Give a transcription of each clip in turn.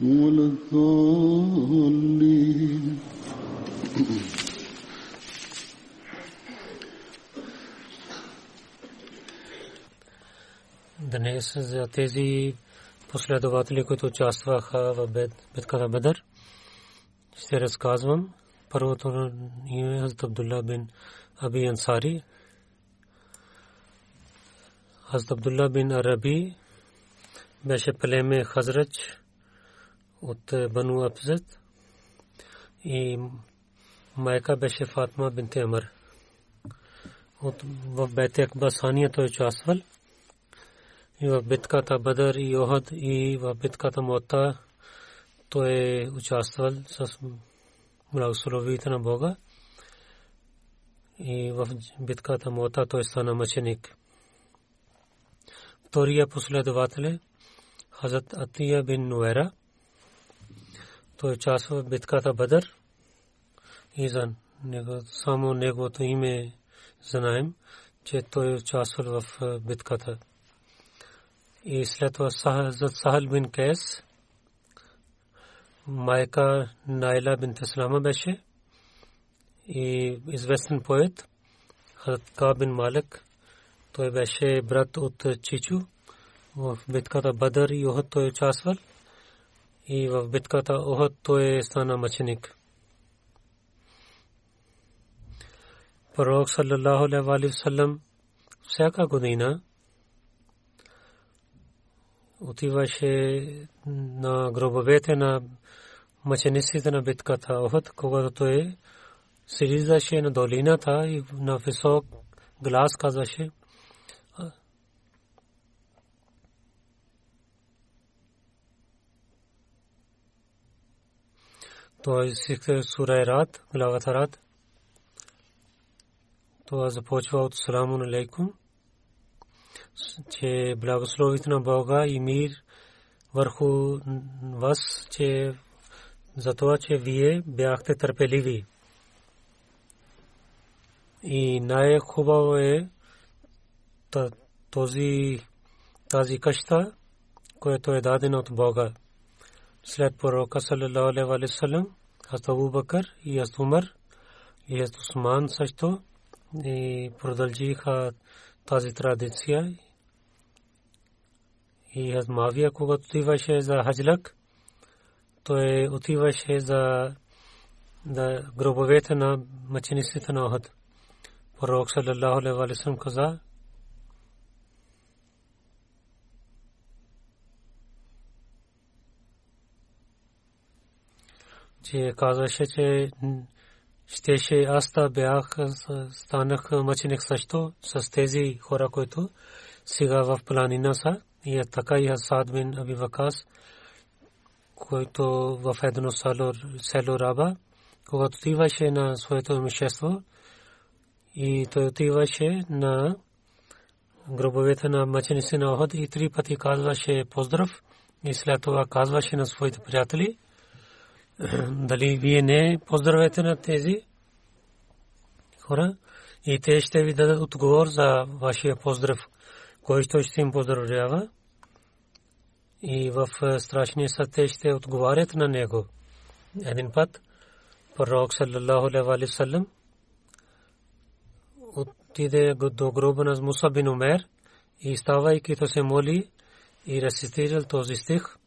ولا الضالين Днес за тези последователи, които участваха в битката Бадър, ще разказвам. Първото име е Хазрат Абдулла бин Аби Ансари. Хазрат Абдулла бин Араби беше племе Хазрач от Бану Абзет и майка беше Фатма бин Темър. От в Бете Акбасания той участвал и в битката Бадър и Охад и в битката Мота той е участвал с благословите на Бога и в битката Мота той стана мъченик. Втория последовател е Хазрат Атия бин Нуера. Той участва в битката Бадър и за него, само неговото име знаем, че той участвал в битката. И след това Захал Сахал бин Кейс, майка Найла бин Теслама беше и известен поет Хазрат Ка бин Малик. Той беше брат от Чичу. В битката Бадър и Охот той участвал. И в битката Охот той стана мъченик. Пророк саллаллаху алейхи ва саллям всяка година отиваше на гробовете на мъчениците на битката Охот, когато той слизаше на долината и на висок глас казваше той сихте сура Рад, главата Рад. Това започва от Саламун алейкум че благословите на Бога и мир върху вас, че за това, че вие бяхте търпеливи. И най-хубаво е този, тази къща, която е дадена от Бога. След пророка саллалаху алейхи ва саллям, Хазрат Абу Бакър и Хазрат Умар и Хазрат Усман също и продължиха тази традиция и Азмавия, когато отиваше за хаджлак, той отиваше за да гробовете на мъчениците на Охад. Пророк саллаллаху алейхи ва саллям каза, че казваше, че щеше аз да бях, станах мъченик също с тези хора, които сега в планина са. И е така и Асад бин Аби Вакас, който в едно село Раба, когато отиваше на своето имущество и той отиваше на гробовете на мъченици на Охот и три пъти казваше поздрав и след това казваше на своите приятели дали вие не поздравете на тези хора и те ще ви дадат отговор за вашия поздрав, който ще им поздравява и в страшния съд те ще отговарят на него. Един път пророк саллаллаху алейхи ва саллям отиде до гроба на Муса Умер и ставайки то се моли и рецитирал този стих.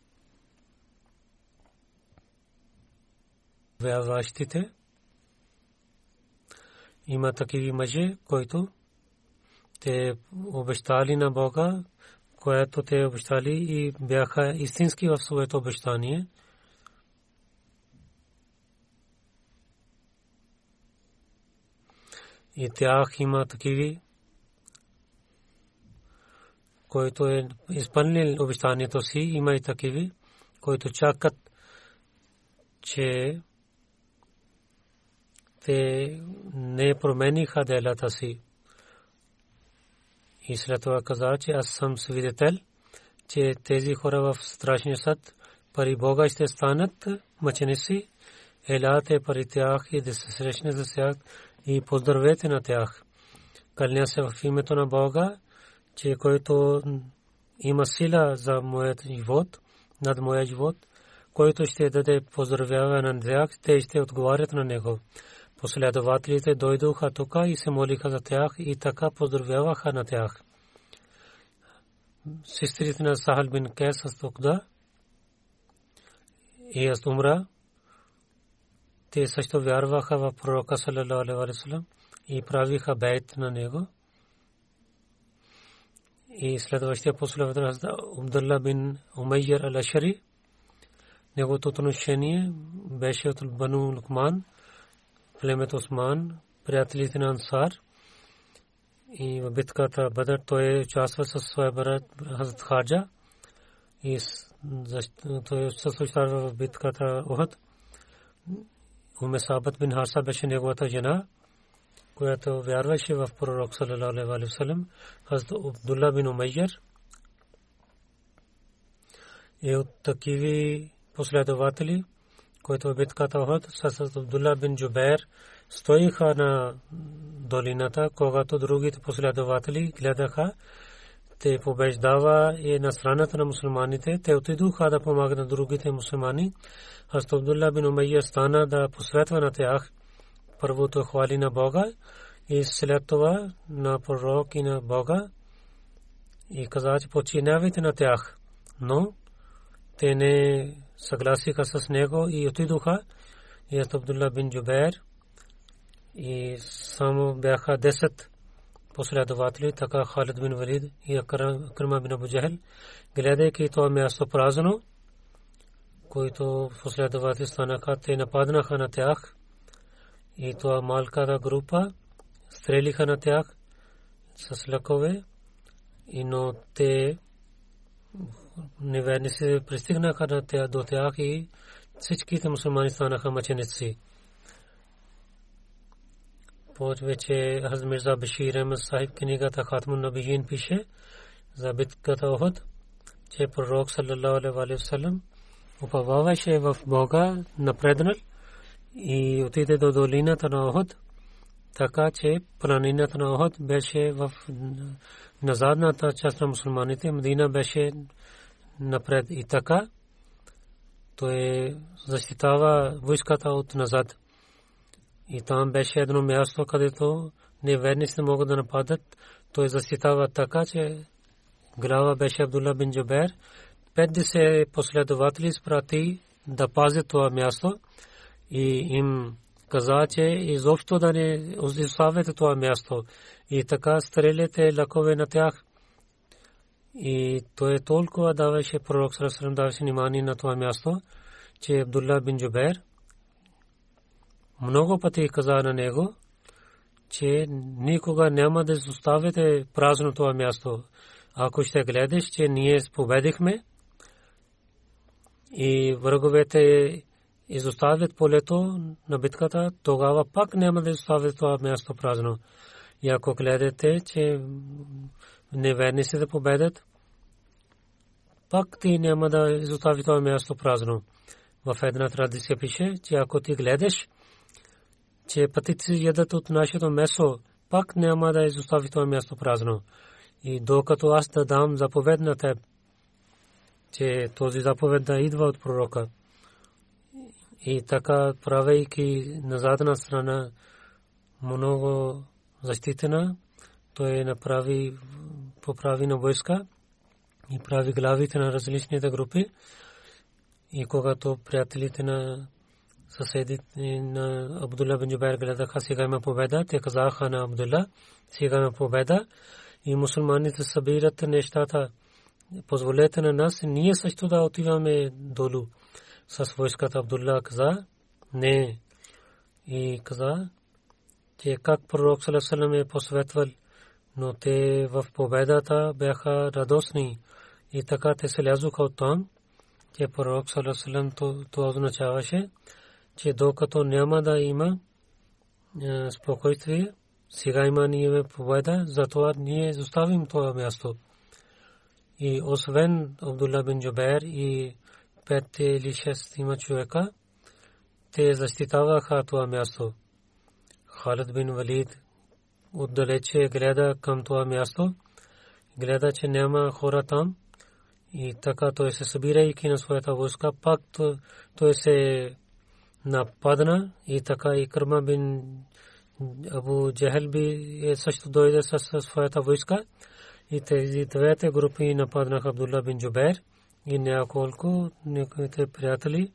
Вяващите има такива мъже, които те обещали на Бога, което те обещали и бяха истински в своето обещание. И тях има такиви, който е изпълнил обещанието си, има и такиви, които чакат, че те не промениха делата си. И след това каза, че аз съм свидетел, че тези хора в страшния съд пари Бога ще станат мъченици, елате пари тях и да се срещне за тях и поздравете на тях. Кълня се в името на Бога, че който има сила за моят живот, над моя живот, който ще даде поздравяване на тях, те ще отговарят на него. Последователите дойдоха тук и се молиха за тях и така поздравяваха на тях. Сестрите на Сахал бин Кес Астокда и Астумра те също вярваха в пророка последовател Абдулла бин Умайяр ал-Ашари. Неговото отношение беше от Лукман – племето Осман, приятелите на Ансар и в битката Бадър той участва със своя брат Хазрат Хаджа и той също участва в битката Ухад. Уме Сабат бин Харса беше неговата жена, която вярваше в пророк саллалаху алейхи ва саллям, Хазрат Абдулла бин Умайяр и от такиви последователи – който е битката Охот с Абдулла бин Джубер стоиха на долината, когато другите последователи гледаха, те побеждава и на страната на мусулманите. Те отидоха да помагат на другите мусулмани. Аз Абдулла бин Умайя стана да посветва на тях. Първото хвали на Бога и след това на пророк и на Бога и каза, че починявайте на тях. Но те не съгласиха с него и отидоха. И Абдулла бин Джубер и само бяха 10 последователи, така Халид бин Валид и Акрама бин Абу Джахел, гледайки това място празно, които последователи станаха, те нападнаха на тях и това малката група стрелиха на тях с лъкове, и но те неверни се пристигнаха до тях, до тях и всичките мусулмани станаха мъченици. Вече Хаз Мирза Башир Ахмед Сахиб книгата Хатмун Набиин пише за битката Охот, че пророк саллаллаху алейхи вассалам уповаваше в Бога напреднал и отиде до долината на Охот, така че планината на Охот беше в на задната част на мусулманите. Медина беше напред и така той защитава войската от назад. И там беше едно място, където неверниците могат да нападат. Той защитава така, че глава беше Абдулла бин Джабер. 50 последователи спрати да пазят това място и им каза, че изобщо да не оставяте това място. И така стрелите лакове на тях и той толкова даваше пророк Сарасалам даваше внимание на това място, че Абдулла бин Джубер много пъти каза на него, че никога няма да оставите празно това място. Ако ще гледаш, че ние победихме и враговете изоставят полето на битката, тогава пак няма да оставят това място празно. И ако гледате, че неверниците победят, пак ти няма да изостави това място празно. В една традиция пише, че ако ти гледаш, че пътици ядат от нашето месо, пак няма да изостави това място празно. И докато аз да дам заповед на теб, че този заповед да идва от пророка. И така, правейки на задна страна много защитена, той направи, поправи на войска и прави главите на различните групи. И когато приятелите на съседите на Абдулла бин Джубайр гледаха, сега има победа, те казаха на Абдулла, сега има победа и мусулманите събират нещата. Позволете на нас, ние също да отиваме долу с войската Абдулла каза, не. И каза, че как пророк Салесалам е посветвал, но те в победата бяха радостни и така те се лязоха от там, че пророк Салесалам това означаваше, че докато няма да има спокойствие, сега има ние победа, затова ние заставим това място. И освен Абдулла бин Джубер и пет или шест има човека, те защитаваха това място. Халид бин Валид отдалече гледа към това място, гледа, че няма хора там. И така той се събирайки на своята войска, пак той се нападна. И така и Кърма бин Абу Джахел би е също дойде с своята войска. И тези двете групи нападнаха Абдулла бин Джубер и няколко неговите приятели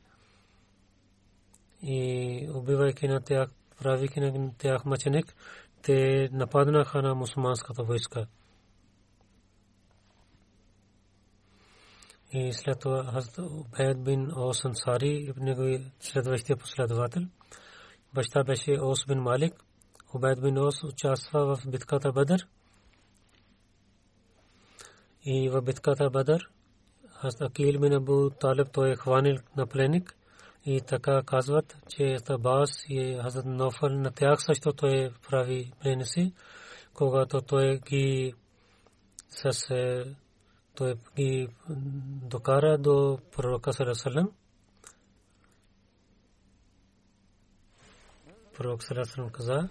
и убивайки на тях, правейки на тях мъченик, те нападнаха на мусулманската войска. И след това Хазрат Убайд бин Ос Ансари, негови следващия последовател. Баща беше Ос бин Малик. Убайд бин Ос участва в битката Бадър. И в битката Бадър Хазрат Акил бин Абу Талиб той е хванил на пленник. И така казват, че Табас и Хазрат Нофал на тях също той прави пленници, когато той ги с той ги докара до пророка Салесалем. Пророк Салесалем каза,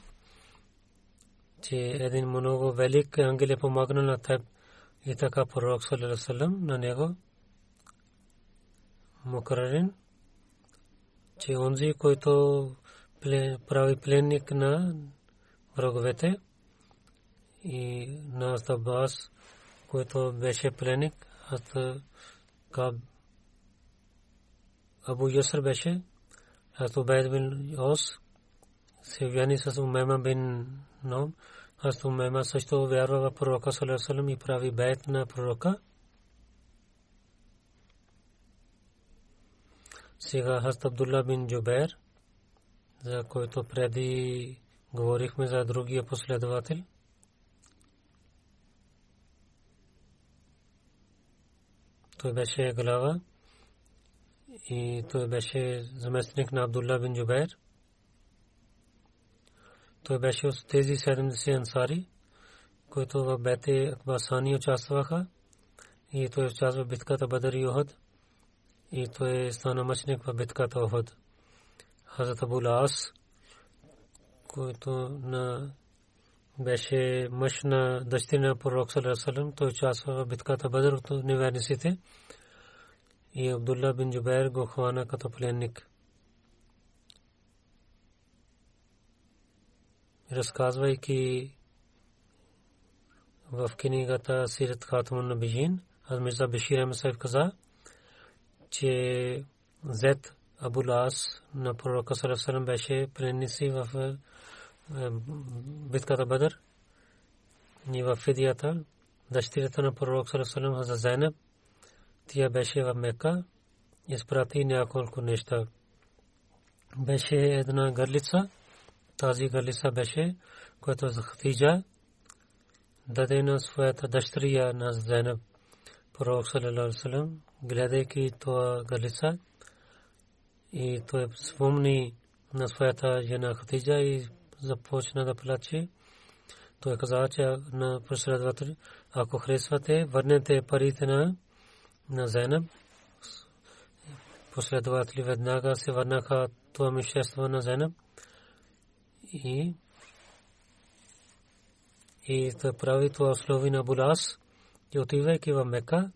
че един много велик ангел е помогнал на теб и така пророк Салесалем на него Мукарарин, че онзи, който прави пленник на враговете и на Табас, който беше пленник, Каб Абу Яср беше, аз Убайд бин Ос, се вяни с Умема бин Ном, аз Умема също вярва в пророка Салерасалам и прави бейт на пророка. Сега Хаст Абдулла бин Джубер, за който преди говорихме за другия последовател. той беше глава и той беше заместник на Абдулла бин Джубайр. Той беше от тези 70 ансари, които в Бете Акбасани участваха и той участва в битката Бадър и и той стана мъчник в битката Охад. Хазрат Абул Ас, който на беше мъж на дъщеря на пророк Салам, той участва в битката Бадър от неверниците и Абдулла бин Джубайр го хвана като пленник. Разказвайки в книгата Сират Хатмун на Бижин, аз Мирза Бешир Амсайф каза, че Зет Абулас на пророка Салам беше пленници в битката Бадър и в Фидията, дъщерята на пророк Салам Хаза Зайнаб, тя беше в Мека, изпрати няколко неща. Беше една гърлица, тази гърлица беше, която за Хатиджа даде на своята дъщеря на Зайнаб. Пророк Салалалу гледайки това гърлица, и той спомни на своята жена Хатиджа и започна да плаче. той каза, че на последователи, ако харесвате, върнете парите на, на Зайнаб. Последователи веднага се върнаха това мишество на Зайнаб. И и да прави това услови на Булас и отивайки в Мека,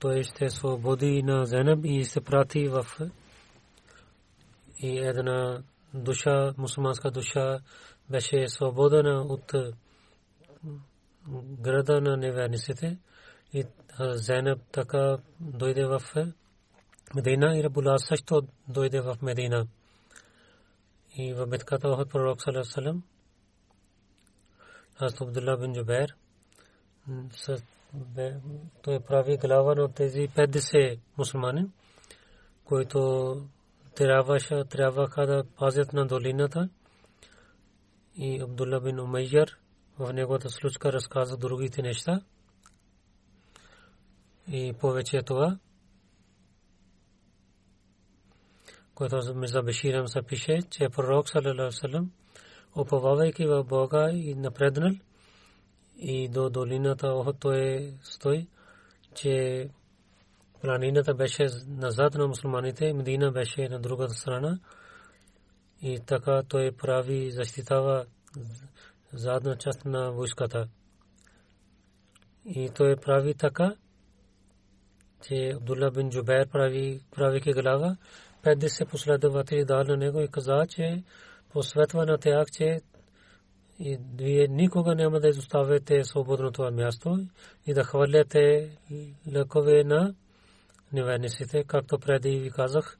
той ще свободи на Зенеб и се прати в и една душа, мусулманска душа беше свободена от града на неверниците и Зенеб така дойде в Медина и Рабула също дойде в Медина. И в битката от пророк Салам аз Абдулла бин Джубер той прави глава на тези 50 мусулмани, които трябваше, трябваха да пазят на долината. И Абдулла бин Умайяр в неговата случка разказа другите неща. И повече това, което Мирза Беширам се пише, че пророк в Бога и напреднал и до долината Охот той стой, че планината беше назад на мусулманите, Медина беше на другата страна и така той прави защитава задна част на войската. И той прави така, че Абдулла бин Джубер прави, прави ке глава, 50 последователи дал на него и каза, че посветва на тях, че и вие никога няма да изоставяте свободно това място и да хвърляте лекове на неверниците, както преди ви казах,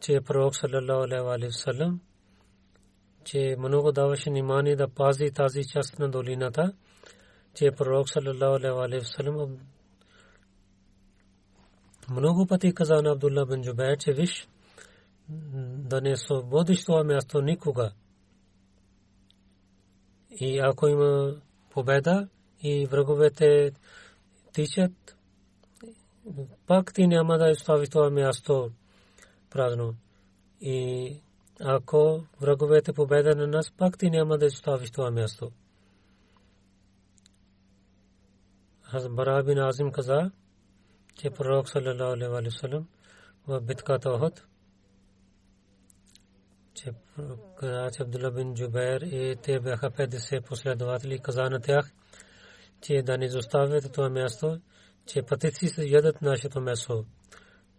че пророк саллалаху алейхи вассалам че много даваше внимание да пази тази част на долината, че пророк саллалаху алейхи вассалам много пъти каза на Абдулла бин Джубайр, че виж, да не свободиш това място никога. И ако има победа и враговете тичат, пак ти няма да изстави това място празно. И ако враговете победа на нас, пак ти няма да изставиш това място. Аз Бара бин Азим каза, че пророк Охот че Абдулла бин Джубайр и те бяха 50 последователи, каза на тях, че да не изоставят това място, че пътици се ядат нашето месо.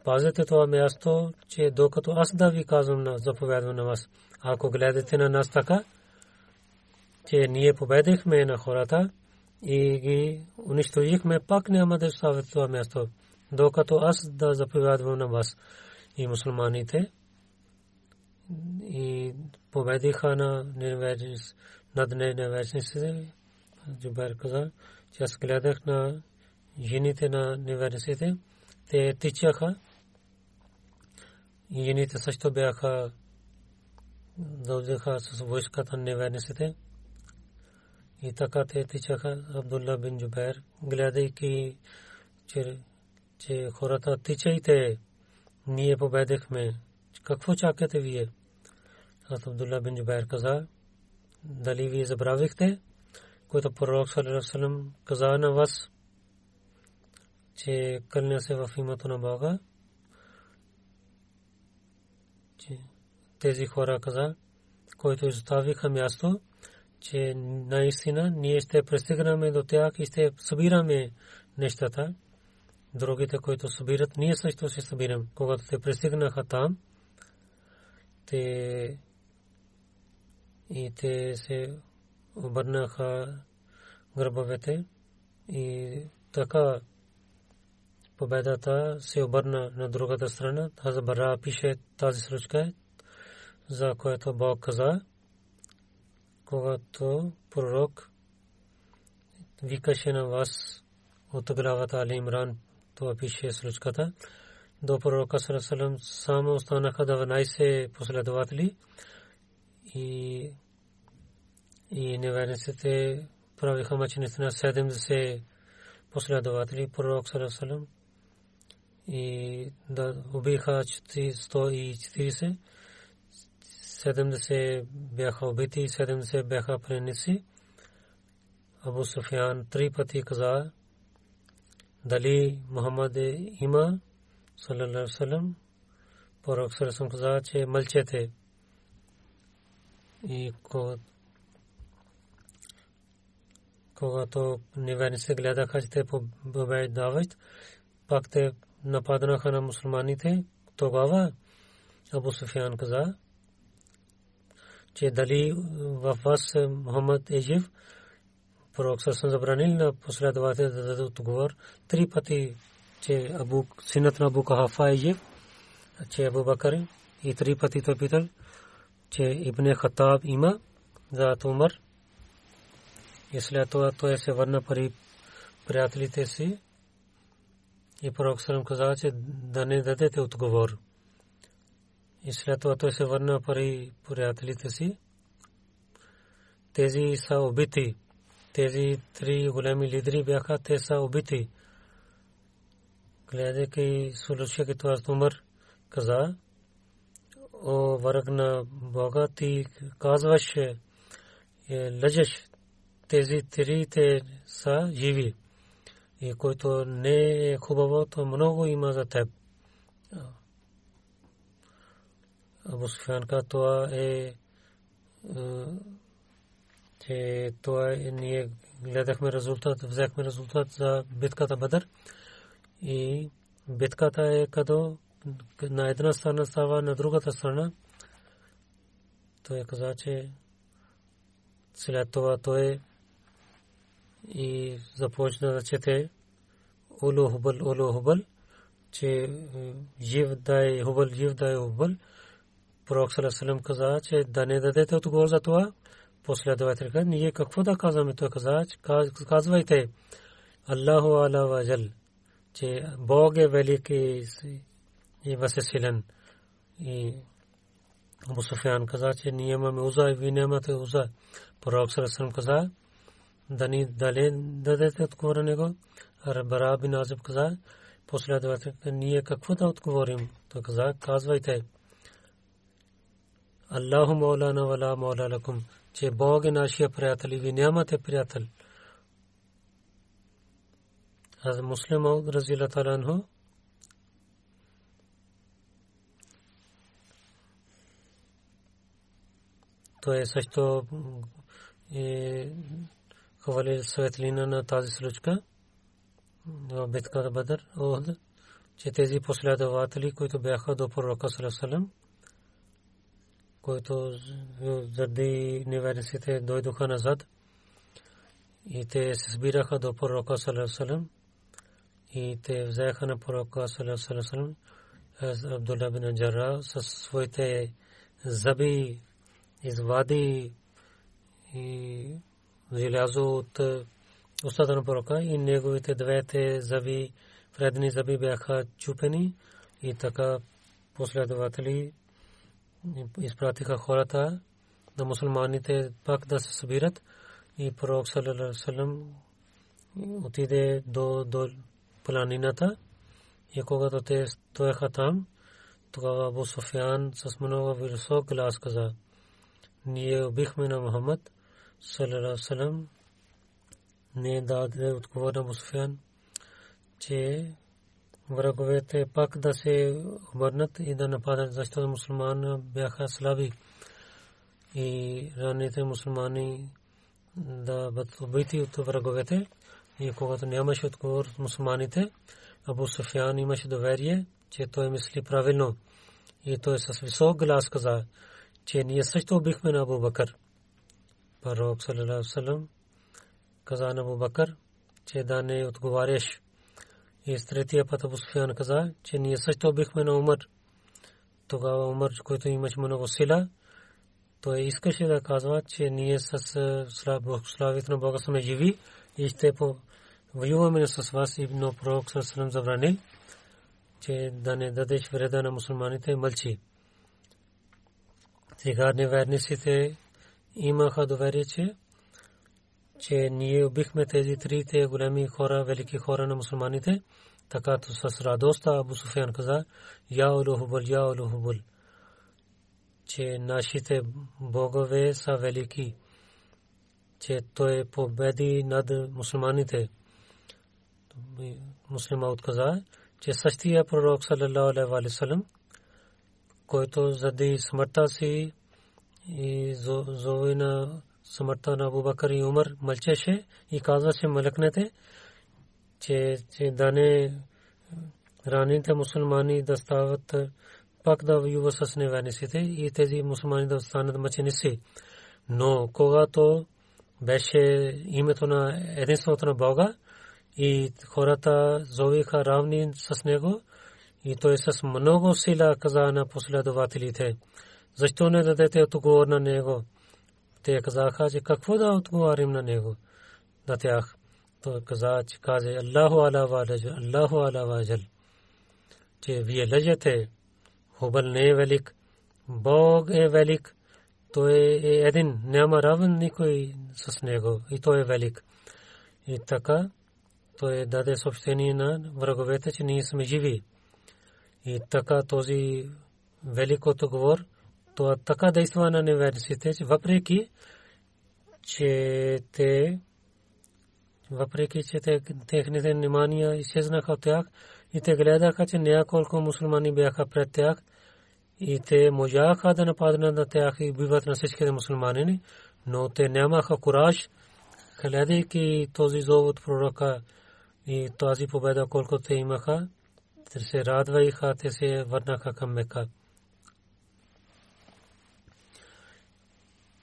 Пазете това място, че докато аз да ви казвам на заповядвам на вас, ако гледате на нас така, че ние победихме на хората и ги унищожихме, пак няма да оставят това място, докато аз да заповядвам на вас и мусулманите и победиха на невежници, над невежниците. Джубер каза, че аз гледах на жените на невежниците. Те тичаха. И жените също бяха дължаха с войската на невежниците. И така те тичаха Абдулла бин Джубер, гледайки, че, че хората тичайте, ние победихме. Какво чакате вие? Аз Абдулла бин Джубайр каза, дали вие забравихте, което пророк саллалаху каза на вас, че кълня се в името на Бога, тези хора каза, които изоставиха място, че наистина ние ще пристигнаме до тях и ще събираме нещата. Другите, които събират, ние също ще събираме. Когато те пристигнаха там, те и те се обърнаха гърбовете и така победата се обърна на другата страна. Тази бара пише тази случка, за което Бог каза, когато пророк викаше на вас от главата Али Имран, това пише случката, до пророка Сарасалам само останаха 12 последователи и и неверниците правиха мъченици на 70 последователи пророк Сарасалам и да убиха 140 70 бяха убити 70 бяха преници Абу Суфян три пъти каза дали Мухаммад е има салалаху салам пророк салам каза че мълчете и когато неверниците гледаха, че те побеждават, пак те нападнаха на мусулманите, тогава Абу Суфян каза, че дали в вас Мухаммад е жив, пророк съм забранил на последовател да дадат отговор. Три пъти, че Абу, синът на Абу Кахафа е жив, че Абу Бакър и три пъти той питал, че Ибн Хатаб има за Умар. И след това той се върна при приятелите си и пророк Сърм каза, че да не дадете отговор. И след това той се върна при приятелите си. Тези са убити. Тези три големи лидери бяха, те са убити. Гледайки случая, това Умар каза, о враг на Бога, ти казваш, е, лъжеш, тези трите са живи. И който не е хубаво, то много има за теб. Абу ка това е че това е, ние гледахме резултат, взехме резултат за битката Бадър и битката е като на една страна става на другата страна. Той каза, че след това той и започна да чете Оло Хубъл, Оло Хубъл, че жив да е Хубъл, жив да е Хубъл. Пророк Салесалем каза, че да не дадете отговор за това. Последовател каза, ние какво да казваме? Той каза, казвайте Аллаху Ала Ваджал, че Бог е велик и възсилен. И Абу Суфян каза, че ние имаме уза и вие нямате уза. Пророк Салесалем каза, да ни дали дадете отговор на него. Бара бин Азиб каза, последовател, ние какво да отговорим? Той каза, казвайте. Аллаху Маулана вала Маула лакум, че Бог е нашия приятел и ви нямате приятел. Аз муслим разила таланху той също е хвали светлина на тази случка в битката Бадър, Охд, че тези последователи, които бяха до пророка Салесалем, които заради неверниците дойдоха назад и те се сбираха до пророка Салесалем и те взеха на пророка Салесалем Абдулла бин Джарра със своите зъби извади и желязо от устата на пророка и неговите двете зъби, предни зъби бяха чупени и така последователи изпратиха хората на мусулманите пак да се събират и пророк саллалаху отиде до, до планината и когато те стояха там, тогава Абу Софиан с много висок глас каза, ние убихме на Мухаммад салам не даде отговор на Мусфян, че враговете пак да се обърнат и да нападат, защото мусулман бяха слаби и ранните мусулмани да бъдат убити от враговете. И когато нямаше отговор от мусулманите, Абу Суфян имаше доверие, че той мисли правилно. И той с висок глас каза, че ние също убихме на Абу Бакър пророк саллалаху салам каза на Абу Бакър, че да не отговаряш. И с третия път Абу Суфян каза, че ние също бихме на Умар. Тогава Умар, който имаше много сила, той искаше да казва, че ние с славите на Бога сме живи и ще воюваме с вас но пророк саллалаху забрани, че да не дадеш вреда на мусулманите мълчи. Сега неверниците имаха доверие, че, че ние убихме тези трите големи хора, велики хора на мусулманите, така с радост Абу Суфян каза, Я Улухубул, Я Улухубул, че нашите богове са велики, че той победи над мусулманите. Муслима отказа, че същия пророк саллалаху алейхи салам, който заради смъртта си и зови на смъртта на Абу и Умар мълчеше и казваше млекнете, че, че да не ранените мусулмани да стават пак да воюва с неверниците и тези мусулмани да станат мъченици. Но когато беше името на единството на Бога и хората зовиха равни с него и той с много сила каза на последователите. Защо не дадете отговор на него? Те казаха, че какво да отговорим на него, на тях. Той каза, че каже Аллаху ала ваджал, Аллаху ала ваджал. Че вие лъжете, Хубал не е велик, Бог е велик, той е един, няма равен никой с него и той е велик. И така, той даде съобщение на враговете, че ние сме живи. И така този велик отговор, то така действа на че въпреки, че те въпреки, че техните внимания изчезнаха от тях и те гледаха, че няколко мусулмани бяха пред тях и те можаха да нападнат на тях и убиват на всичките мусулмани, но те нямаха кураж, гледайки този зов от пророка и тази победа, колко те имаха, те се радваха, те се върнаха към Мека.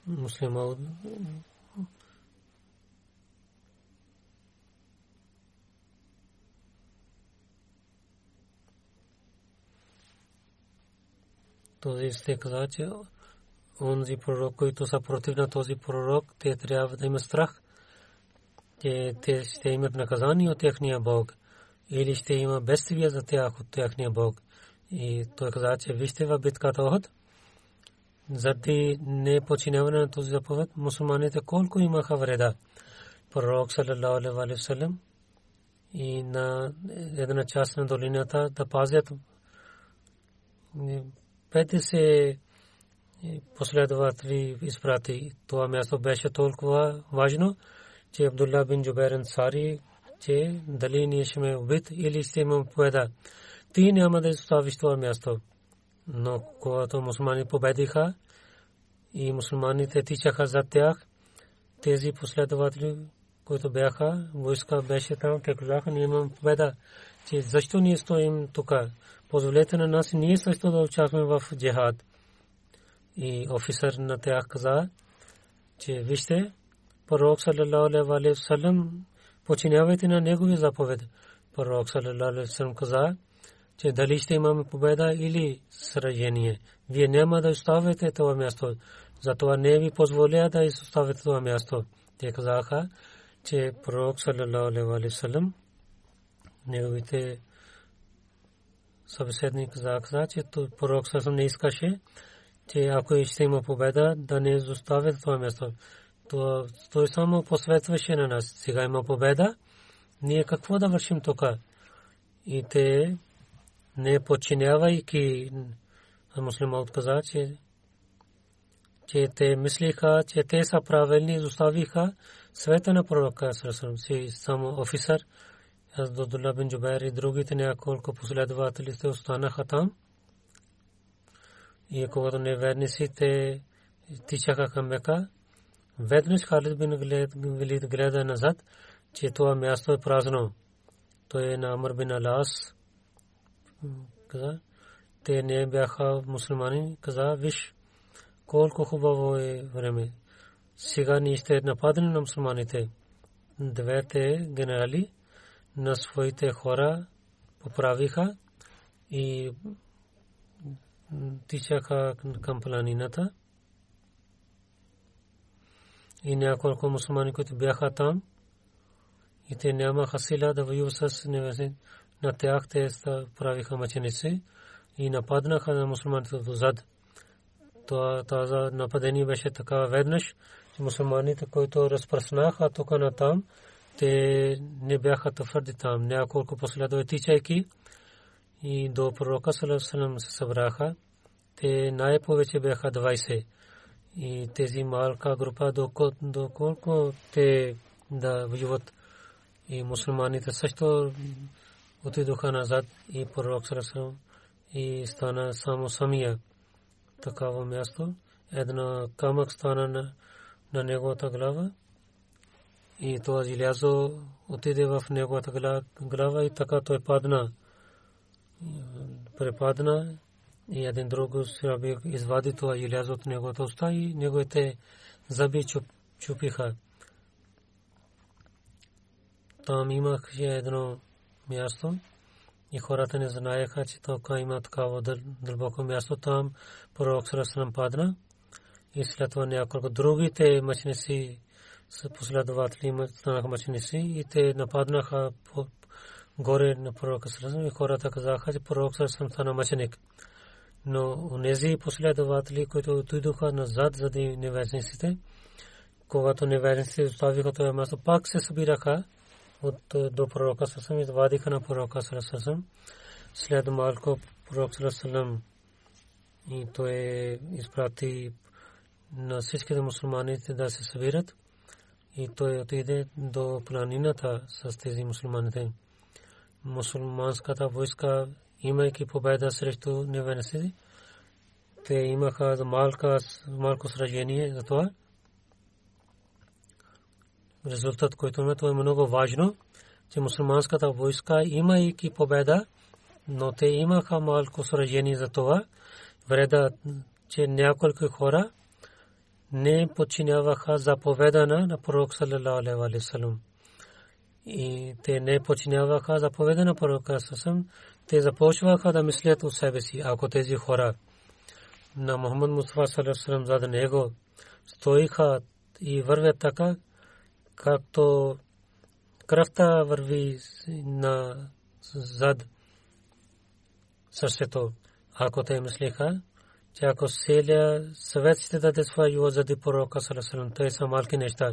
Муслима този сте каза, че онзи пророк, които са против на този пророк, те трябва да имат страх, че те ще имат наказание от техния Бог или ще има бедствие за тях от техния Бог. И той каза, че вижте в битката Охот, заради непочиняване на този заповед, мусулманите колко имаха вреда. Пророк саллалаху алейхи wa sallam и на една част на долината да пазят 50 последователи изпрати. Това място беше толкова важно, че Абдулла бин Джубер Ансари, че дали ние ще ме убит или ще имам победа. Ти няма да изоставиш това място. Но когато мусулмани победиха и мусулманите тичаха зад тях, тези последователи, които бяха, войска беше там, те казаха, ние имам победа. Че защо ние стоим тук? позволете на нас ние също да участваме в джихад. И офисър на тях каза, че вижте, пророк sallam починявайте на негови заповед. Пророк саллалаху алейхи каза, че дали ще имаме победа или сражение. Вие няма да оставите това място. Затова не ви позволя да оставите това място. Те казаха, че пророк саллалаху алейхи неговите събеседник каза, че пророк съвсем не искаше, че ако ще има победа, да не изоставя това място. То, той само посветваше на нас. Сега има победа. Ние какво да вършим тук? И те, не подчинявайки, муслима отказа, че, че те мислиха, че те са правилни, изоставиха света на пророка, си само офисър, Абдулла бин Джубайр и другите няколко последователи се останаха там. И когато неверниците тичаха към Мека, веднъж Халид бин Велид гледа назад, че това място е празно. Той е на Амр бин Алас. Каза, те не бяха мусулмани. Каза, виж, колко хубаво е време. Сега ние ще нападнем на мусулманите. Двете генерали на своите хора поправиха и тичаха към планината. И няколко мусулмани, които бяха там, и те нямаха сила да воюват с невеси. На тях те правиха мъченици и нападнаха на мусулманите отзад. Това нападение беше така веднъж, че мусулманите, които разпръснаха тук на там, те не бяха твърди там. Няколко последове тичайки и до пророка Салам се събраха. Те най-повече бяха 20. и тези малка група доколко те да воюват и мусулманите също отидоха назад и пророк Сарасам и стана само самия такава място. Една камък стана на, на неговата глава и това желязо отиде в неговата глава и така той падна. Препадна и един друг сирабик извади това желязо от неговата уста и неговите зъби чупиха. Там имаше едно място и хората не знаеха, че тук има такава дълбоко място. Там пророк Сарасалам падна и след това няколко другите мъченици последователи станаха мъченици и те нападнаха горе на пророка Сарасалам и хората казаха, че пророк Сарасалам стана мъченик. Но онези последователи, които отидоха назад за невежниците, когато невежниците оставиха това място, пак се събираха от до пророка Сасам и извадиха на пророка Сасам. След малко пророк Сасам и той изпрати на всичките мусулманите да се събират и той отиде до планината с тези мусулманите. Мусулманската войска, имайки победа срещу невенесите, те имаха малко, малко сражение за това резултат, който има, това е много важно, че мусулманската войска, имайки победа, но те имаха малко сражение за това, вреда, че няколко хора не подчиняваха заповедана на пророк саллалаху алейхи салам. И заповеда на на и както кръвта върви на зад сърцето. Ако те мислиха, че ако селя съвет ще даде своя заради пророка Салесалам, те са малки неща.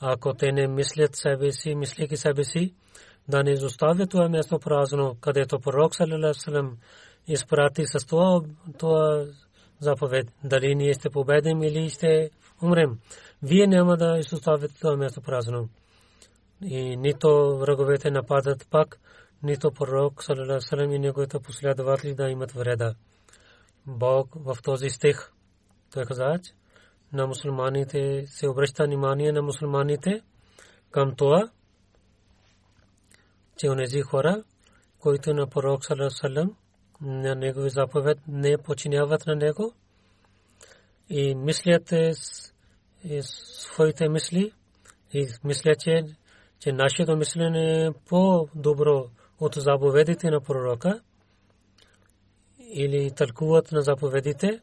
Ако те не мислят себе си, мислики себе си, да не изоставят това място празно, където пророк Салесалам изпрати с това, това заповед. Дали ние ще победим или ще умрем. Вие няма да изоставите това място празно. И нито враговете нападат пак, нито пророк салам и неговите последователи да имат вреда. Бог в този стих той каза, на мусулманите се обръща внимание на мусулманите към това, че онези хора, които на пророк салам на негови заповед не починяват на него и мислят и своите мисли и мисля, че, че нашето мислене е по-добро от заповедите на пророка или тълкуват на заповедите,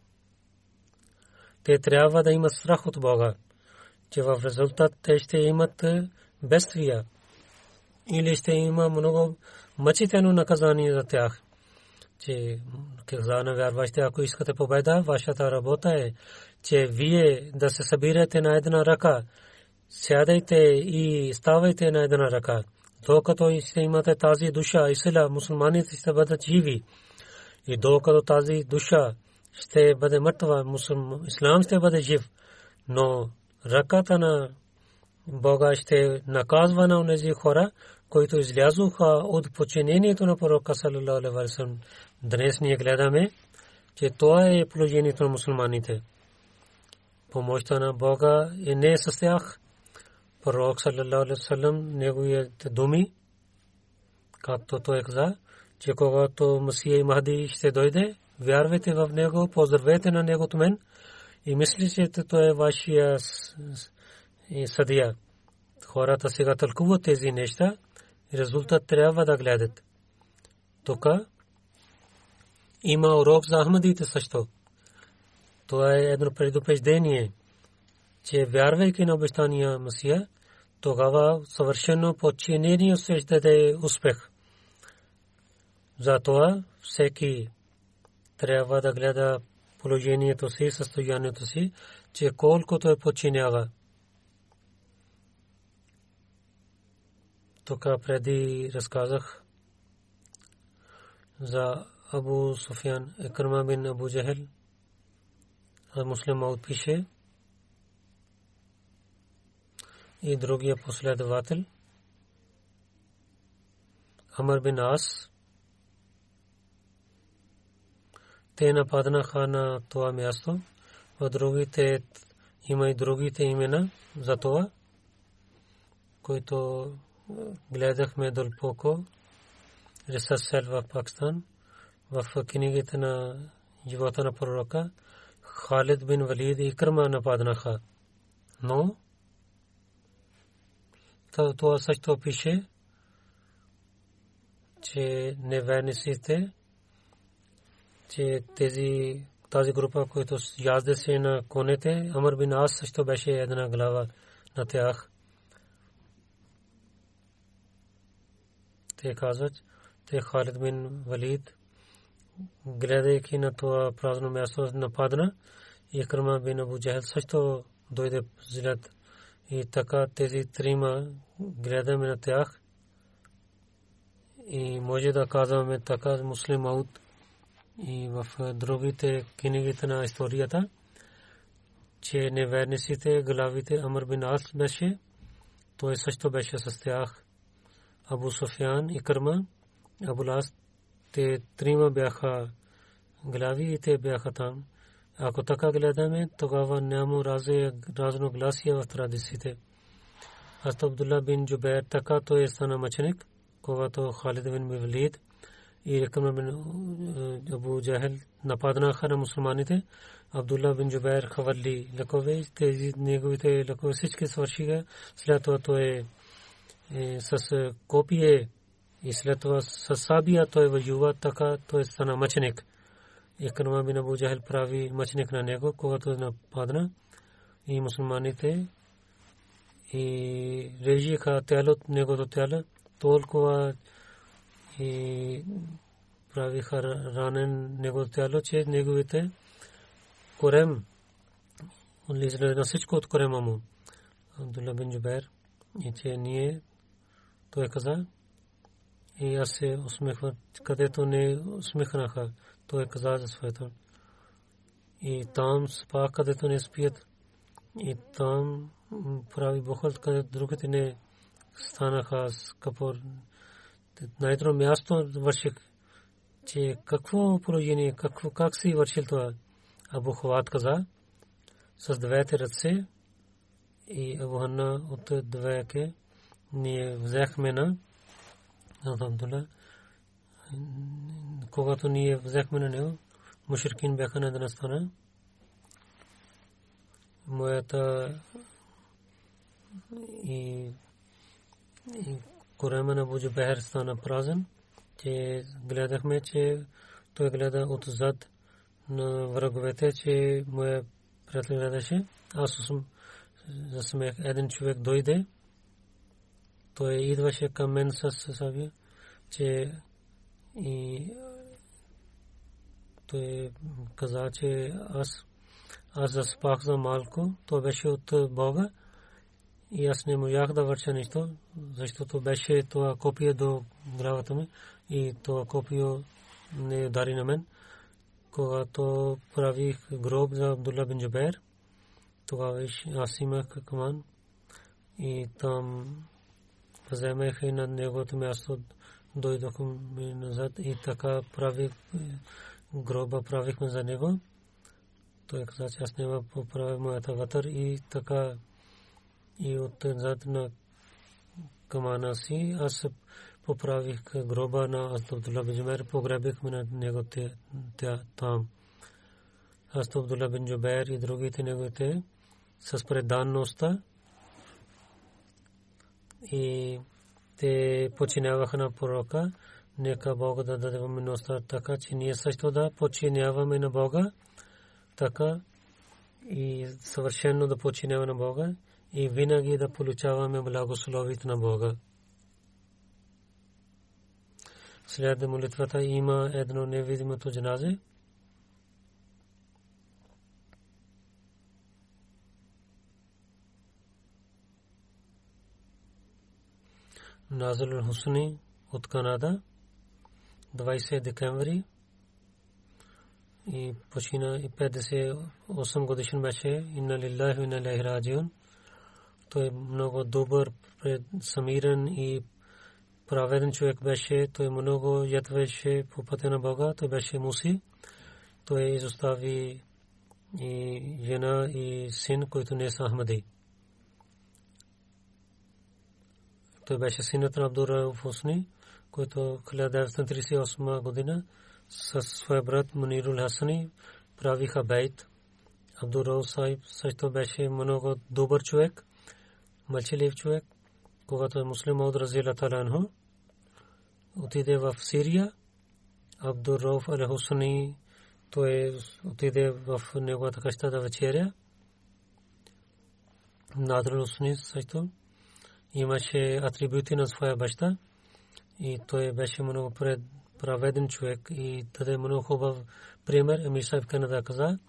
те трябва да имат страх от Бога, че в резултат те ще имат бедствия или ще има много мъчително наказание за тях. Че каза на вярващите, ако искате победа, вашата работа е че вие да се събирате на една ръка, сядайте и ставайте на една ръка. Докато ще имате тази душа, исля, мусулманите ще бъдат живи. И докато тази душа ще бъде мъртва, ислам ще бъде жив. Но ръката на Бога ще наказва на тези хора, които излязоха от починението на пророка саллалаху алейхи Днес ние гледаме, че това е положението на мусулманите помощта на Бога и не е с тях. Пророк саллалаху алейхи вассалам неговите думи, както той каза, че когато Масия и Махди ще дойде, вярвайте в него, поздравете на него от мен и мислите, че той е вашия съдия. Хората сега тълкуват тези неща и резултат трябва да гледат. Тук има урок за Ахмадите също. Това е едно предупреждение, че вярвайки на обещания Масия, тогава съвършено подчинение даде успех. Затова всеки трябва да гледа положението си, състоянието си, че колкото е подчинява. Тук преди разказах за Абу Суфян Екрама бин Абу Джахел. Муслим Мауд пише, и другия последовател Амар бин Ас те нападнаха на това място. В другите има и другите имена за това, които гледахме дълбоко. Ресърсел в Пакистан, в книгите на живота на пророка, Халид бин Валид и Кърма нападнаха. Но това също пише, че неверниците, че тези тази група, които яздеше на конете, Амар бин Ас също беше една глава на тях. Те казват, те Халид бин Валид, гледайки на това празно място, нападна и Крама бин Абу Джахел също дойде злед. И така тези трима гледаме на тях и може да казваме така муслим аут и в другите книгите на историята, че неверниците, главите Амр бин Ас беше, той също беше с тях. Абу Софиян и Кърма, Абу Лас, те трима бяха глави и те бяха там. Ако така гледаме, тогава няма разногласия в традициите. Аз Абдулла бин Джубер така той стана мъченик, когато Халид бин Мивлид и Рекам бин Абу Джахел нападнаха на мусулманите. Абдулла бин Джубер хвърли лъкове, тези неговите лъкове всички свършиха. След това той с копие и след това с сабия той воюва така, той стана мъченик. Икрама бин Абу Джахел прави мъченик на него, когато нападна и мусулманите и режиха тялото, негото тяло, толкова и правиха ранен неговото тяло, че неговите корем лизна на всичко от корема му. Абдулла бин Джубер и че ние той каза и аз се усмихвам, където не усмихнаха, той каза за своето. И там спа, където не спият. И там прави бухал, където другите не станаха с капор. На едно място върших, че какво положение, какво, как си вършил това. Абу Хват каза, с двете ръце и Абу Ханна от двете ние взехме на Алхамдулилlah. Когато ние взехме на него, мушрикин бяха на една страна. Моята и корема на Буджу Бехер стана празен, че гледахме, че той гледа отзад на враговете, че моя приятел гледаше. Аз съм за. Един човек дойде, той идваше към мен с Савия, че и той каза, че аз аз заспах за малко, то беше от Бога и аз не можах да върша нищо, защото беше това копия до главата ми и това копия не удари на мен. Когато правих гроб за Абдулла бин Джабер, тогава аз имах каман и там вземах и на неговото място дойдохме назад и така правих гроба правихме за него. Той каза, че аз няма поправя моята ватър и така и от зад на камана си аз поправих гроба на Абдулла бин Джубер, погребихме на него там. Аз Абдулла бин Джубер и другите неговите с преданността и те починяваха на пророка. Нека Бог да даде милостта така, че ние също да починяваме на Бога, така и съвършено да починяваме на Бога и винаги да получаваме благословите на Бога. След молитвата има едно невидимото джаназе, Назал Хусни от Канада 20 декември и почина и 58 годишен беше инна лиллахи инна илайхи раджиун той е много добър, самирен и праведен човек беше. Той много ядвеше по пътя на Бога. Той беше муси. Той изостави и жена и син, които не са Ахмади. Той беше синът на Абдура Фусни, който 1938 година със своя брат Мунирул Хасани правиха бейт. Абдура Сайб също беше много добър човек, мълчалив човек, когато е муслим от Разила Таланху. Отиде в Сирия. Абдур Рауф Ал Хусани той отиде в неговата къща да вечеря. Надр Хусани също имаше атрибути на своя баща и той беше много праведен човек и даде много хубав пример. Емир Сайб Канада каза,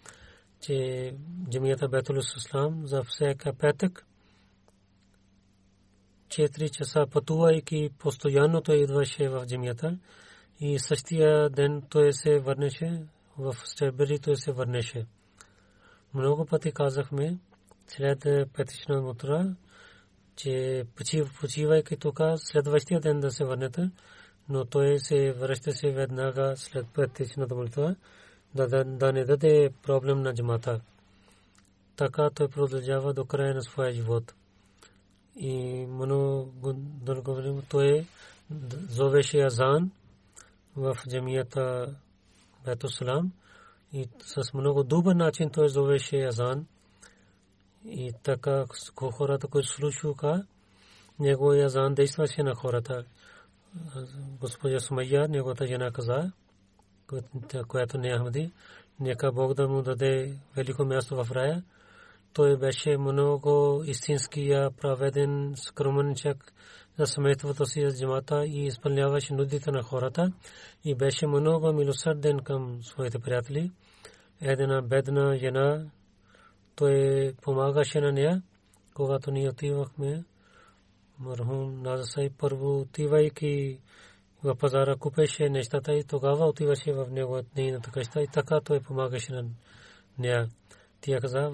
че джамията Бетул Ислам за всяка петък 4 часа пътувайки постоянно той идваше в джамията и същия ден той се върнеше в Стебери той се върнеше. Много пъти казахме след петична мутра, че почивайки тук следващия ден да се върнете, но той се връщаше веднага след петичната молитва да, да не даде проблем на джамата. Така той продължава до края на своя живот. И много дълго той зовеше азан в джамията Бетусалам и с много добър начин той зовеше азан. И така хората, които слушаха, неговия азан действаше на хората. Госпожа Сумайя, неговата жена каза, която не Ахмади, нека Бог да му даде велико място в рая. Той беше много истинския праведен, скромен човек за семейството си за джамата и изпълняваше нуждите на хората и беше много милосърден към своите приятели. Една бедна жена, той помагаше на нея, когато ние отивахме. Мархум Назасай първо отивайки в пазара купеше нещата и тогава отиваше в него нейната къща и така той помагаше на нея. Тя каза,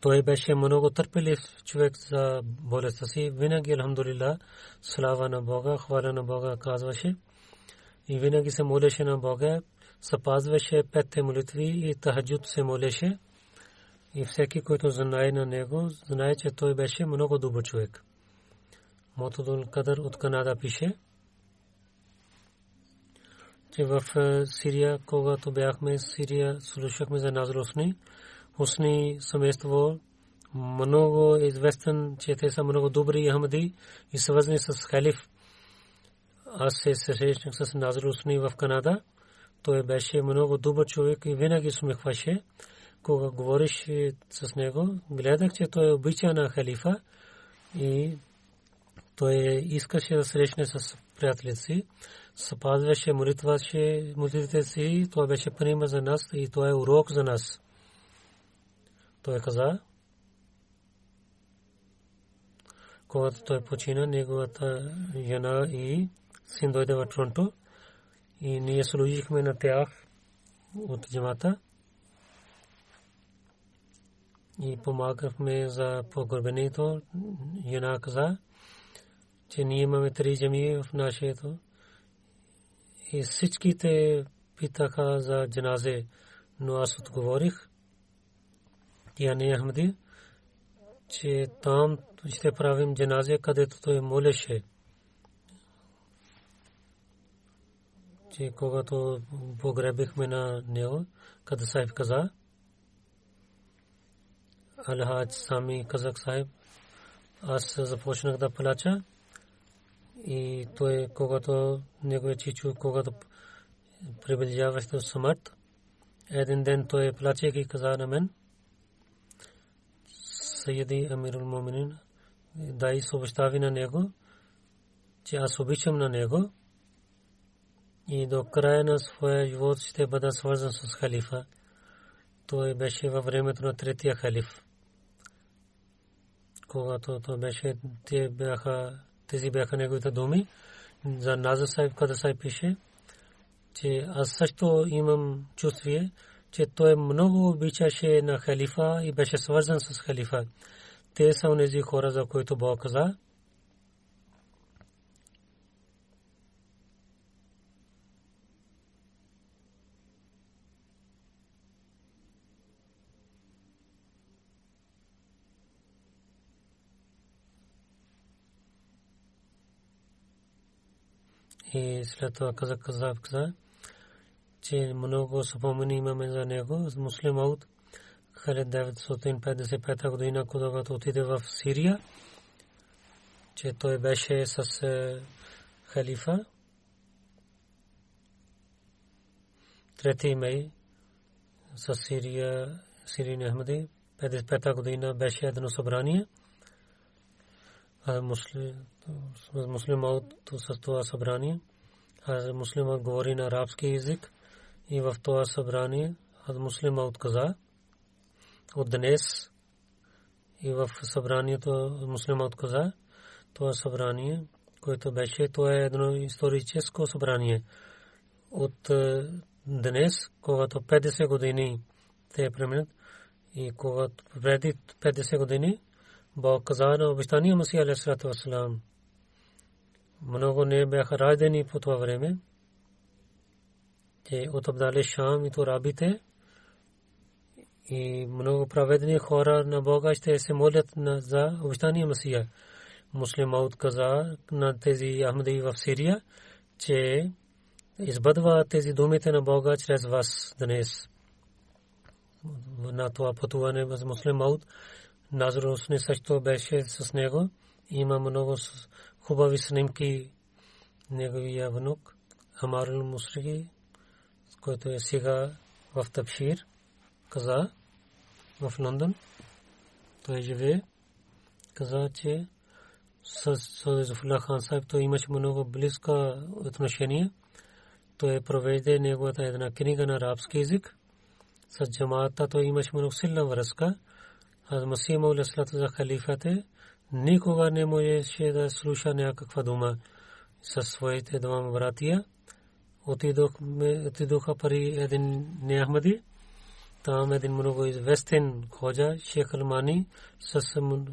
той беше много търпелив човек за болестта си. Винаги, алхамдулилlah, слава на Бога, хваля на Бога казваше. И винаги се молеше на Бога, съпазваше петте молитви и тахаджуд се молеше. И всеки, който знае на него, знае, че той беше много добър човек. Мотодул Кадър от Канада пише, че в е, Сирия, когато бяхме в Сирия, слушахме за Назар Усни, Усни семейство много известен, че те са много добри Ахмади и свързани с халиф. Аз се срещнах с Назар Усни в Канада. Той беше много добър човек и винаги смехваше. Кога говориш с него, гледах, че той е обича на халифа и той искаше да срещне с приятелите си, съпазваше молитваше молитвите си, това беше пример за нас и това е урок за нас. Той каза, когато той почина, неговата жена и син дойде в Торонто и ние служихме на тях от джамата и помагахме за погребението. Жена каза, че ние имаме три джамии в нашето. И всичките питаха за джаназе, но аз отговорих. Тя не Ахмади, че там ще правим джаназе, където той молеше. Че когато погребихме на него, къде Сайф каза, Алхач Сами Казак Сайб, аз започнах да плача и той, когато неговия чичо, когато приближаваше до смърт, един ден той плачейки каза на мен, Сайеди Амирул Моминин, дай съобщави на него, че аз обичам на него и до края на своя живот ще бъда свързан с халифа. Той беше във времето на третия халиф. Когато той беше, те бяха тези бяха неговите думи. За Назар Сайб Када Сайб пише, че аз също имам чувствие, че той много обичаше на халифа и беше свързан с халифа. те са онези хора, за които Бог каза. И след това каза, каза, каза, че много спомени имаме за него, муслим Ауд, 1955 година, когато отиде в Сирия, че той беше с халифа. Трети май с Сирия, Сирия Ахмади, 55 година беше едно събрание. Муслим муслимът с това събрание. Аз муслимът говори на арабски язик и в това събрание аз муслимът отказа от днес и в събранието муслимът отказа това събрание, което беше, то е едно историческо събрание. От е, днес, когато 50 години те преминат и когато преди 50 години Бог каза на обещания Масия алейхиссалату вассалам много не бяха раждани по това време. Те от Абдале Шам и то рабите и много праведни хора на Бога ще се молят за обещания Масия. Муслима отказа на тези Ахмади в Сирия, че избъдва тези думите на Бога чрез вас днес. На това пътуване с муслим Мауд, Назар Усни също беше с него. Има много хубави снимки неговия внук Амарул Мусриги, който е сега в Табшир, каза в Лондон. Той живее. Каза, че с Зуфулlah хан Сайб той имаше много близко отношение. Той проведе неговата една книга на арабски език. С джамаата той имаше много силна връзка. Аз Масим Мауласлата за халифате никога не можеше да слуша някаква дума със своите двама братия. Отидоха пари един неахмади. Там един много известен ходжа, Шейх Алмани, с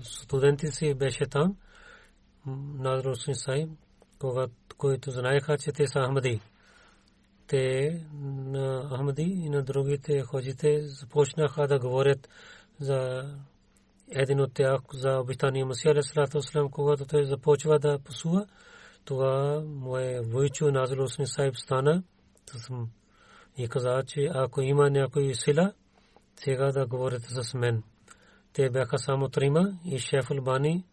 студенти си беше там. Назар Усин Сайм, които знаеха, че те са Ахмади. Те на Ахмади и на другите ходжите започнаха да говорят за един от тях за обитание Масия Алейхиссалату Вассалам, когато той започва да пасува, това мое войчо Назил Усни Сайб стана и каза, че ако има някой сила, сега да говорите с мен. Те бяха само трима и шеф Албани,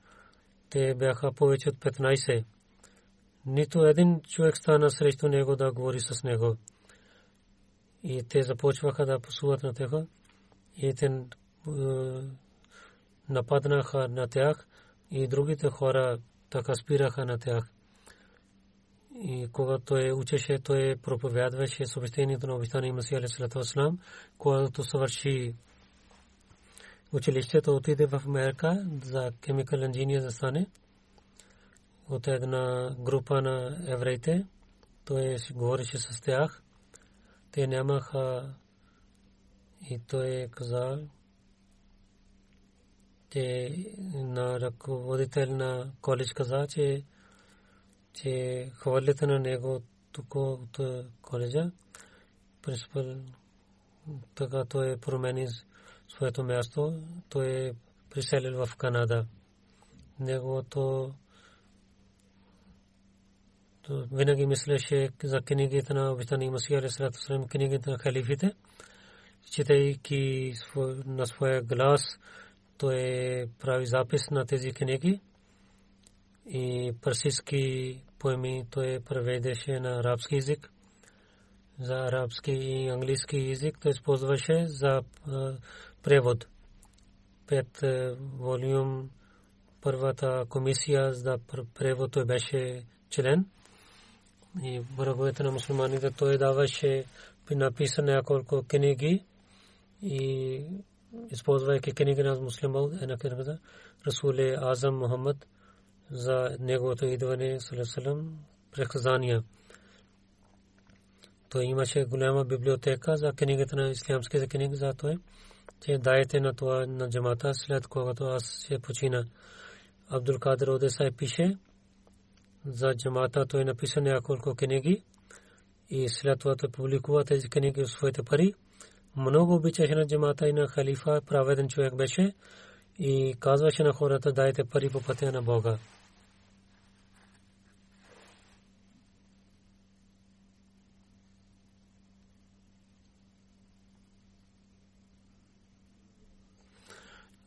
те бяха повече от 15. Нито един човек стана срещу него да говори с него. И те започваха да пасуват на теха. И те нападнаха на тях и другите хора така спираха на тях. И когато той учеше, той проповядваше съобщението на обещания Масия Алисалату Аслам, когато свърши училището, отиде в Америка за chemical engineer да стане от една група на евреите. Той говореше с тях. Те нямаха и той казал, че на ръководител на коледж каза, че че хвърлите на него тук от коледжа. Принципал така той промени своето място. Той е приселил в Канада. Неговото винаги мислеше за книгите на обитани Масия Алисалату книгите на халифите, читайки на своя глас, той прави запис на тези книги и парсийски поеми той преведеше на арабски език. За арабски и английски език той използваше за превод. Пет волюм първата комисия за превод той беше член. И враговете на мусулманите той даваше написане няколко книги и използвайки книги на муслимал, една книга Расуле Азам Мухаммад за неговото идване салам преказания. Той имаше голяма библиотека за книгата на ислямските книги за той. че дайте на това на джамата след когато аз се почина. Абдул Кадр Одесай пише за джамата той написа няколко книги и след това той публикува тези книги в своите пари. Много обичаше на джамата и на халифа, праведен човек беше и казваше на хората дайте пари по пътя на Бога.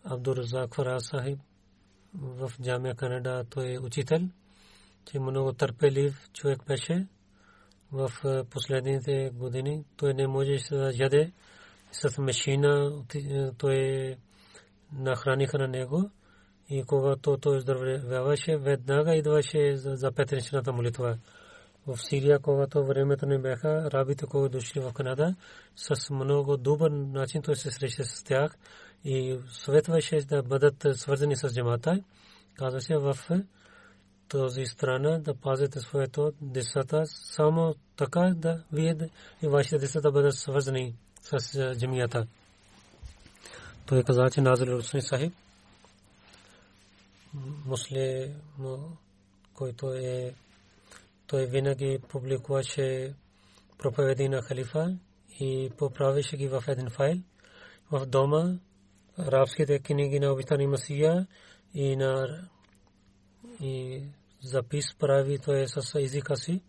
Абдуразак Фараз Сахиб в Джамия Канада той е учител, че много търпелив човек беше в последните години. Той не можеше да яде с машина, той нахраниха на него и когато той здравяваше, веднага идваше за петричната молитва. В Сирия, когато времето не бяха, рабите, които дошли в Канада, с много добър начин той се среща с тях и съветваше да бъдат свързани с джамата. Казва се в този страна да пазите своето децата само така да вие и вашите деца да бъдат свързани с джамията. Той каза, че Назар Русни Сахиб муслим, който е той винаги публикуваше проповеди на халифа и поправеше ги в един файл. В дома арабските книги на обитани Масия и на и запис прави той с езика си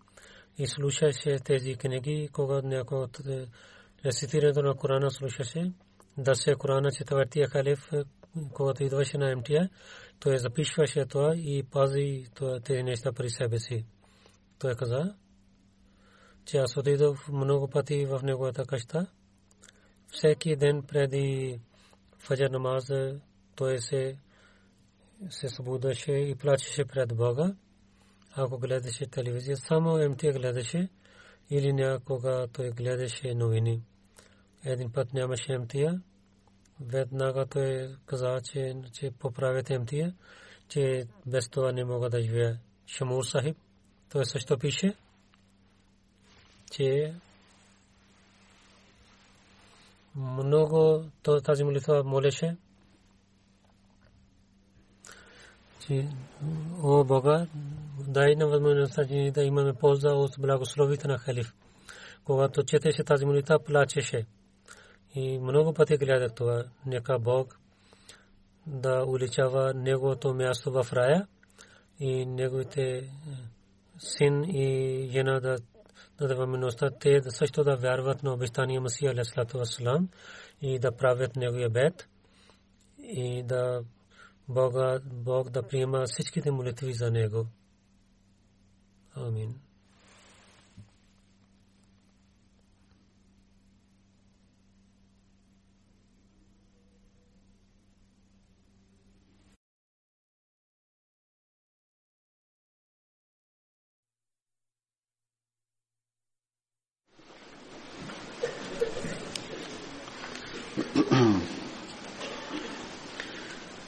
и слушаше тези книги, когато някой от рецитирането на Корана слушаше. Да се Корана четвъртия халиф, когато идваше на МТА, той записваше това и пази тези неща при себе си. Той каза, че аз отидох много пъти в неговата къща. Всеки ден преди фаджар намаз той се се събудаше и плачеше пред Бога. Ако гледаше телевизия, само МТ гледаше или някога той гледаше новини. Един път нямаше МТА. Веднага той каза, че, че поправят МТА, че без това не мога да живея. Шамур Сахиб, той също пише, че много тази молитва молеше, че о Бога, дай на възможността да имаме полза от благословите на халиф. Когато четеше тази молитва, плачеше. И много пъти гледах това. Нека Бог да уличава неговото място в рая и неговите син и жена да дава милостта те да също да вярват на обещания Масия алейхиссалату вассалам и да правят неговия бед и да Бога, Бог да приема всичките молитви за него. Амин.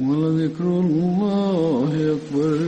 ولذكر الله أكبر